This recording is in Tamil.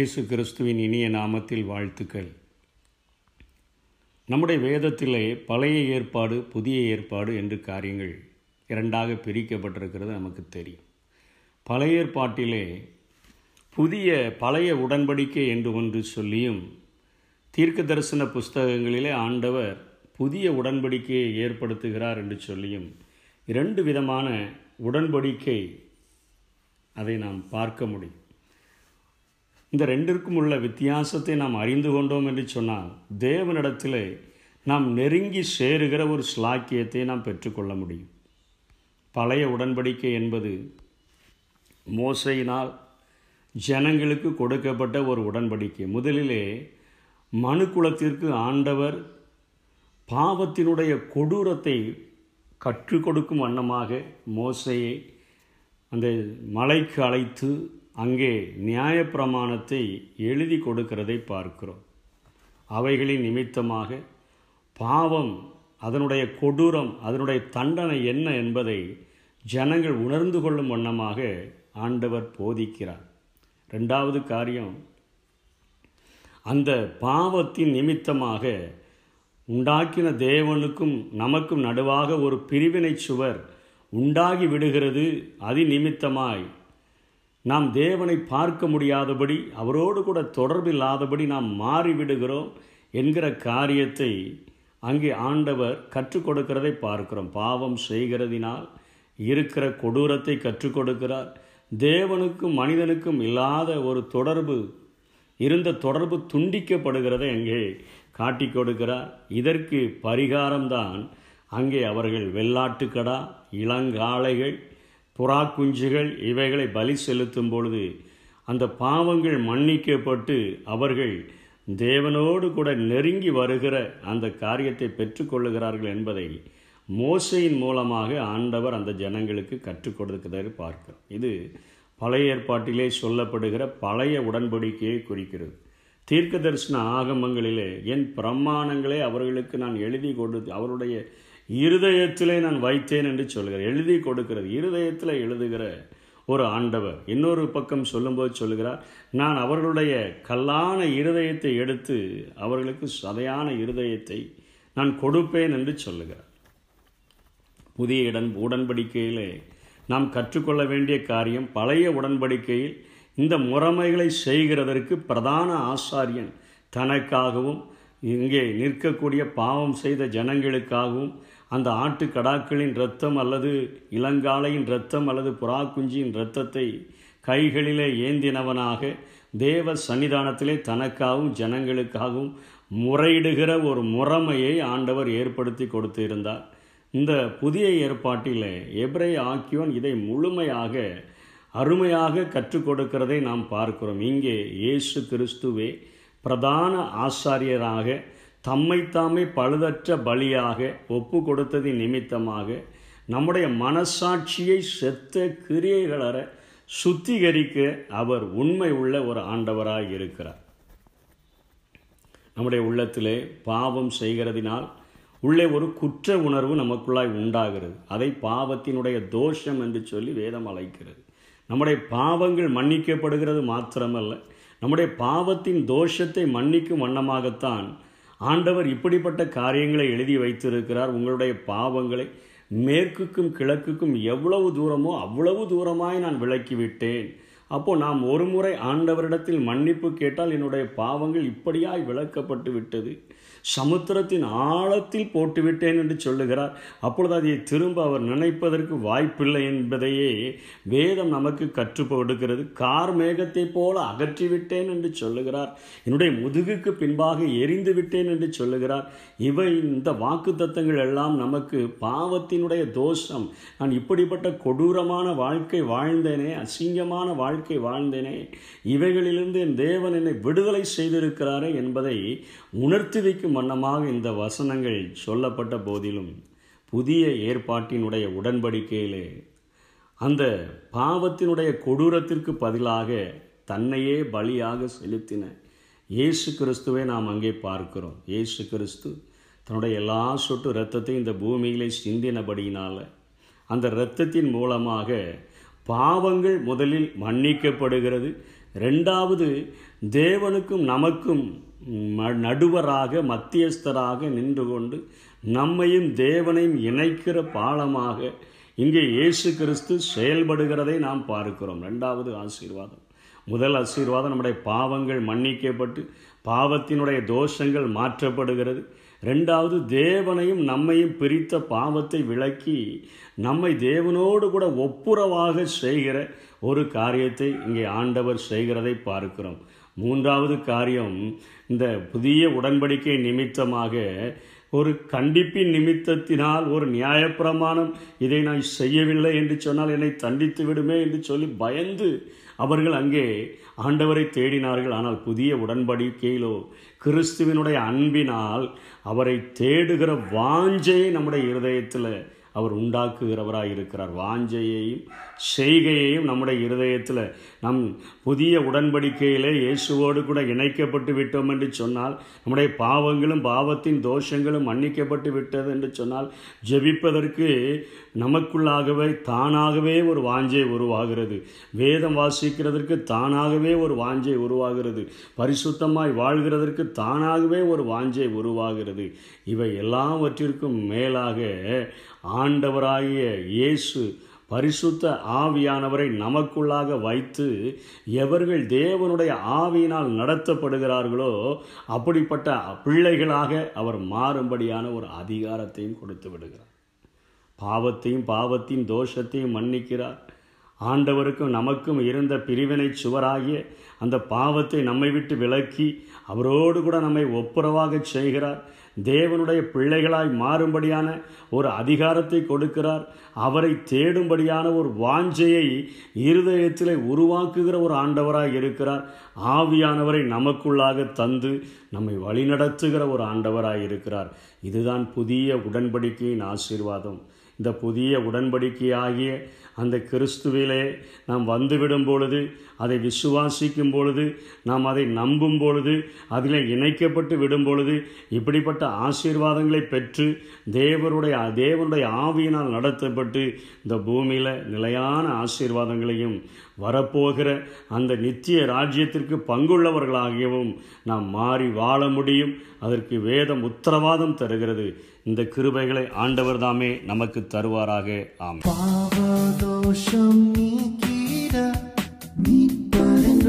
இயேசு கிறிஸ்துவின் இனிய நாமத்தில் வாழ்த்துக்கள். நம்முடைய வேதத்திலே பழைய ஏற்பாடு புதிய ஏற்பாடு என்று காரியங்கள் இரண்டாக பிரிக்கப்பட்டிருக்கிறது நமக்கு தெரியும். பழைய ஏற்பாட்டிலே புதிய பழைய உடன்படிக்கை என்று ஒன்று சொல்லியும் தீர்க்க தரிசன புஸ்தகங்களிலே ஆண்டவர் புதிய உடன்படிக்கையை ஏற்படுத்துகிறார் என்று சொல்லியும் இரண்டு விதமான உடன்படிக்கை அதை நாம் பார்க்க முடியும். இந்த ரெண்டிற்கும் உள்ள வித்தியாசத்தை நாம் அறிந்து கொண்டோம் என்று சொன்னால் தேவனிடத்தில் நாம் நெருங்கி சேருகிற ஒரு ஸ்லாக்கியத்தை நாம் பெற்றுக்கொள்ள முடியும். பழைய உடன்படிக்கை என்பது மோசையினால் ஜனங்களுக்கு கொடுக்கப்பட்ட ஒரு உடன்படிக்கை. முதலிலே மனு குலத்திற்கு ஆண்டவர் பாவத்தினுடைய கொடூரத்தை கற்றுக் கொடுக்கும் வண்ணமாக மோசையை அந்த மலைக்கு அழைத்து அங்கே நியாயப்பிரமாணத்தை எழுதி கொடுக்கிறதை பார்க்கிறோம். அவைகளின் நிமித்தமாக பாவம் அதனுடைய கொடூரம் அதனுடைய தண்டனை என்ன என்பதை ஜனங்கள் உணர்ந்து கொள்ளும் வண்ணமாக ஆண்டவர் போதிக்கிறார். ரெண்டாவது காரியம் அந்த பாவத்தின் நிமித்தமாக உண்டாக்கின தேவனுக்கும் நமக்கும் நடுவாக ஒரு பிரிவினை சுவர் உண்டாகி விடுகிறது. அதி நிமித்தமாய் நாம் தேவனை பார்க்க முடியாதபடி அவரோடு கூட தொடர்பில்லாதபடி நாம் மாறிவிடுகிறோம் என்கிற காரியத்தை அங்கே ஆண்டவர் கற்றுக் கொடுக்கிறதை பார்க்கிறோம். பாவம் செய்கிறதினால் இருக்கிற கொடூரத்தை கற்றுக் கொடுக்கிறார். தேவனுக்கும் மனிதனுக்கும் இல்லாத ஒரு தொடர்பு இருந்த தொடர்பு துண்டிக்கப்படுகிறதை அங்கே காட்டி கொடுக்கிறார். இதற்கு பரிகாரம்தான் அங்கே அவர்கள் வெள்ளாட்டுக்கடா இளங்காளைகள் புறா குஞ்சுகள் இவைகளை பலி செலுத்தும் பொழுது அந்த பாவங்கள் மன்னிக்கப்பட்டு அவர்கள் தேவனோடு கூட நெருங்கி வருகிற அந்த காரியத்தை பெற்றுக்கொள்ளுகிறார்கள் என்பதை மோசையின் மூலமாக ஆண்டவர் அந்த ஜனங்களுக்கு கற்றுக் கொடுக்கிறதை பார்க்கிறோம். இது பழைய ஏற்பாட்டிலே சொல்லப்படுகிற பழைய உடன்படிக்கையை குறிக்கிறது. தீர்க்க தரிசன ஆகமங்களிலே என் பிரமாணங்களை அவர்களுக்கு நான் எழுதி கொடுத்து அவருடைய இருதயத்திலே நான் வைத்தேன் என்று சொல்கிறார் எழுதி கொடுக்கிறது. இருதயத்தில் எழுதுகிற ஒரு ஆண்டவர் இன்னொரு பக்கம் சொல்லும்போது சொல்லுகிறார் நான் அவர்களுடைய கல்லான இருதயத்தை எடுத்து அவர்களுக்கு சதையான இருதயத்தை நான் கொடுப்பேன் என்று சொல்லுகிறார். புதிய இடன் உடன்படிக்கையிலே நாம் கற்றுக்கொள்ள வேண்டிய காரியம் பழைய உடன்படிக்கையில் இந்த முறைமைகளை செய்கிறதற்கு பிரதான ஆசாரியன் தனக்காகவும் இங்கே நிற்கக்கூடிய பாவம் செய்த ஜனங்களுக்காகவும் அந்த ஆட்டு கடாக்களின் இரத்தம் அல்லது இளங்காலையின் இரத்தம் அல்லது புறாக்குஞ்சியின் இரத்தத்தை கைகளிலே ஏந்தினவனாக தேவ சன்னிதானத்திலே தனக்காகவும் ஜனங்களுக்காகவும் முறையிடுகிற ஒரு முறைமையை ஆண்டவர் ஏற்படுத்தி கொடுத்து இருந்தார் இந்த புதிய ஏற்பாட்டில் எப்ரே ஆக்கியோன் இதை முழுமையாக அருமையாக கற்றுக் கொடுக்கிறதை நாம் பார்க்கிறோம். இங்கே இயேசு கிறிஸ்துவே பிரதான ஆசாரியராக தம்மைத்தாமே பழுதற்ற பலியாக ஒப்பு கொடுத்ததின் நிமித்தமாக நம்முடைய மனசாட்சியை செத்த கிரியைகளற சுத்திகரிக்க அவர் உண்மை உள்ள ஒரு ஆண்டவராக இருக்கிறார். நம்முடைய உள்ளத்திலே பாவம் செய்கிறதினால் உள்ளே ஒரு குற்ற உணர்வு நமக்குள்ளாய் உண்டாகிறது. அதை பாவத்தினுடைய தோஷம் என்று சொல்லி வேதம் அழைக்கிறது. நம்முடைய பாவங்கள் மன்னிக்கப்படுகிறது மாத்திரமல்ல நம்முடைய பாவத்தின் தோஷத்தை மன்னிக்கும் வண்ணமாகத்தான் ஆண்டவர் இப்படிப்பட்ட காரியங்களை எழுதி வைத்திருக்கிறார். உங்களுடைய பாவங்களை மேற்குக்கும் கிழக்குக்கும் எவ்வளவு தூரமோ அவ்வளவு தூரமாய் நான் விளக்கிவிட்டேன் அப்போது நாம் ஒரு முறை ஆண்டவரிடத்தில் மன்னிப்பு கேட்டால் என்னுடைய பாவங்கள் இப்படியாய் விளக்கப்பட்டு விட்டது. சமுத்திரத்தின் ஆழத்தில் போட்டுவிட்டேன் என்று சொல்லுகிறார். அப்பொழுது அதை திரும்ப அவர் நினைப்பதற்கு வாய்ப்பில்லை என்பதையே வேதம் நமக்கு கற்றுக் கொடுக்கிறது. கார் மேகத்தை போல அகற்றிவிட்டேன் என்று சொல்லுகிறார். என்னுடைய முதுகுக்கு பின்பாக எரிந்து விட்டேன் என்று சொல்லுகிறார். இவை இந்த வாக்கு தத்தங்கள் எல்லாம் நமக்கு பாவத்தினுடைய தோஷம். நான் இப்படிப்பட்ட கொடூரமான வாழ்க்கை வாழ்ந்தேனே அசிங்கமான வாழ்க்கை வாழ்ந்தேனே. இவைகளிலிருந்து என் தேவன் என்னை விடுதலை செய்திருக்கிறாரே என்பதை உணர்த்தி வைக்கும் வண்ணமாக இந்த வசனங்கள் சொல்லப்பட்ட போதிலும் புதிய ஏற்பாட்டினுடைய உடன்படிக்கையிலே அந்த பாவத்தினுடைய கொடூரத்திற்கு பதிலாக தன்னையே பலியாக செலுத்தின இயேசு கிறிஸ்துவை நாம் அங்கே பார்க்கிறோம். இயேசு கிறிஸ்து தன்னுடைய எல்லா சொட்டு இரத்தத்தையும் இந்த பூமியிலே சிந்தினபடியினால் அந்த இரத்தத்தின் மூலமாக பாவங்கள் முதலில் மன்னிக்கப்படுகிறது. ரெண்டாவது தேவனுக்கும் நமக்கும் நடுவராக மத்தியஸ்தராக நின்று கொண்டு நம்மையும் தேவனையும் இணைக்கிற பாலமாக இங்கே இயேசு கிறிஸ்து செயல்படுகிறதை நாம் பார்க்கிறோம். ரெண்டாவது ஆசீர்வாதம். முதல் ஆசீர்வாதம் நம்முடைய பாவங்கள் மன்னிக்கப்பட்டு பாவத்தினுடைய தோஷங்கள் மாற்றப்படுகிறது. ரெண்டாவது தேவனையும் நம்மையும் பிரித்த பாவத்தை விளக்கி நம்மை தேவனோடு கூட ஒப்புரவாக செய்கிற ஒரு காரியத்தை இங்கே ஆண்டவர் செய்கிறதை பார்க்கிறோம். மூன்றாவது காரியம் இந்த புதிய உடன்படிக்கை நிமித்தமாக ஒரு கண்டிப்பின் நிமித்தத்தினால் ஒரு நியாயப்பிரமாணம் இதை நான் செய்யவில்லை என்று சொன்னால் என்னை தண்டித்து விடுமே என்று சொல்லி பயந்து அவர்கள் அங்கே ஆண்டவரை தேடினார்கள். ஆனால் புதிய உடன்படிக்கையிலோ கிறிஸ்துவினுடைய அன்பினால் அவரை தேடுகிற வாஞ்சையை நம்முடைய இருதயத்தில் அவர் உண்டாக்குகிறவராக இருக்கிறார் வாஞ்சையையும் செய்கையையும் நம்முடைய இருதயத்தில் நம் புதிய உடன்படிக்கையிலே இயேசுவோடு கூட இணைக்கப்பட்டு விட்டோம் என்று சொன்னால் நம்முடைய பாவங்களும் பாவத்தின் தோஷங்களும் மன்னிக்கப்பட்டு விட்டது என்று சொன்னால் ஜெபிப்பதற்கு நமக்குள்ளாகவே தானாகவே ஒரு வாஞ்சை உருவாகிறது. வேதம் வாசிக்கிறதற்கு தானாகவே ஒரு வாஞ்சை உருவாகிறது. பரிசுத்தமாய் வாழ்கிறதற்கு தானாகவே ஒரு வாஞ்சை உருவாகிறது. இவை எல்லாவற்றிற்கும் மேலாக ஆண் ஆண்டவராகிய இயேசு பரிசுத்த ஆவியானவரை நமக்குள்ளாக வைத்து எவர்கள் தேவனுடைய ஆவியினால் நடத்தப்படுகிறார்களோ அப்படிப்பட்ட பிள்ளைகளாக அவர் மாறும்படியான ஒரு அதிகாரத்தையும் கொடுத்து விடுகிறார். பாவத்தையும் பாவத்தின் தோஷத்தையும் மன்னிக்கிறார். ஆண்டவருக்கும் நமக்கும் இருந்த பிரிவினை சுவராகிய அந்த பாவத்தை நம்மை விட்டு விலக்கி அவரோடு கூட நம்மை ஒப்புரவாக செய்கிறார். தேவனுடைய பிள்ளைகளாய் மாறும்படியான ஒரு அதிகாரத்தை கொடுக்கிறார். அவரை தேடும்படியான ஒரு வாஞ்சையை இருதயத்திலே உருவாக்குகிற ஒரு ஆண்டவராக இருக்கிறார். ஆவியானவரை நமக்குள்ளாக தந்து நம்மை வழிநடத்துகிற ஒரு ஆண்டவராக இருக்கிறார். இதுதான் புதிய உடன்படிக்கையின் ஆசீர்வாதம். இந்த புதிய உடன்படிக்கையாகிய அந்த கிறிஸ்துவிலே நாம் வந்துவிடும் பொழுது அதை விசுவாசிக்கும் பொழுது நாம் அதை நம்பும் பொழுது அதில் இணைக்கப்பட்டு விடும் பொழுது இப்படிப்பட்ட ஆசீர்வாதங்களை பெற்று தேவருடைய தேவனுடைய ஆவியினால் நடத்தப்பட்டு இந்த பூமியில் நிலையான ஆசீர்வாதங்களையும் வரப்போகிற அந்த நித்திய ராஜ்யத்திற்கு பங்குள்ளவர்களாகவும் நாம் மாறி வாழ முடியும். அதற்கு வேதம் உத்தரவாதம் தருகிறது இந்த கிருபைகளை ஆண்டவர் தாமே நமக்கு தருவாராக. ஆம் பாவதோஷம் நீக்கிட மீட்பரின்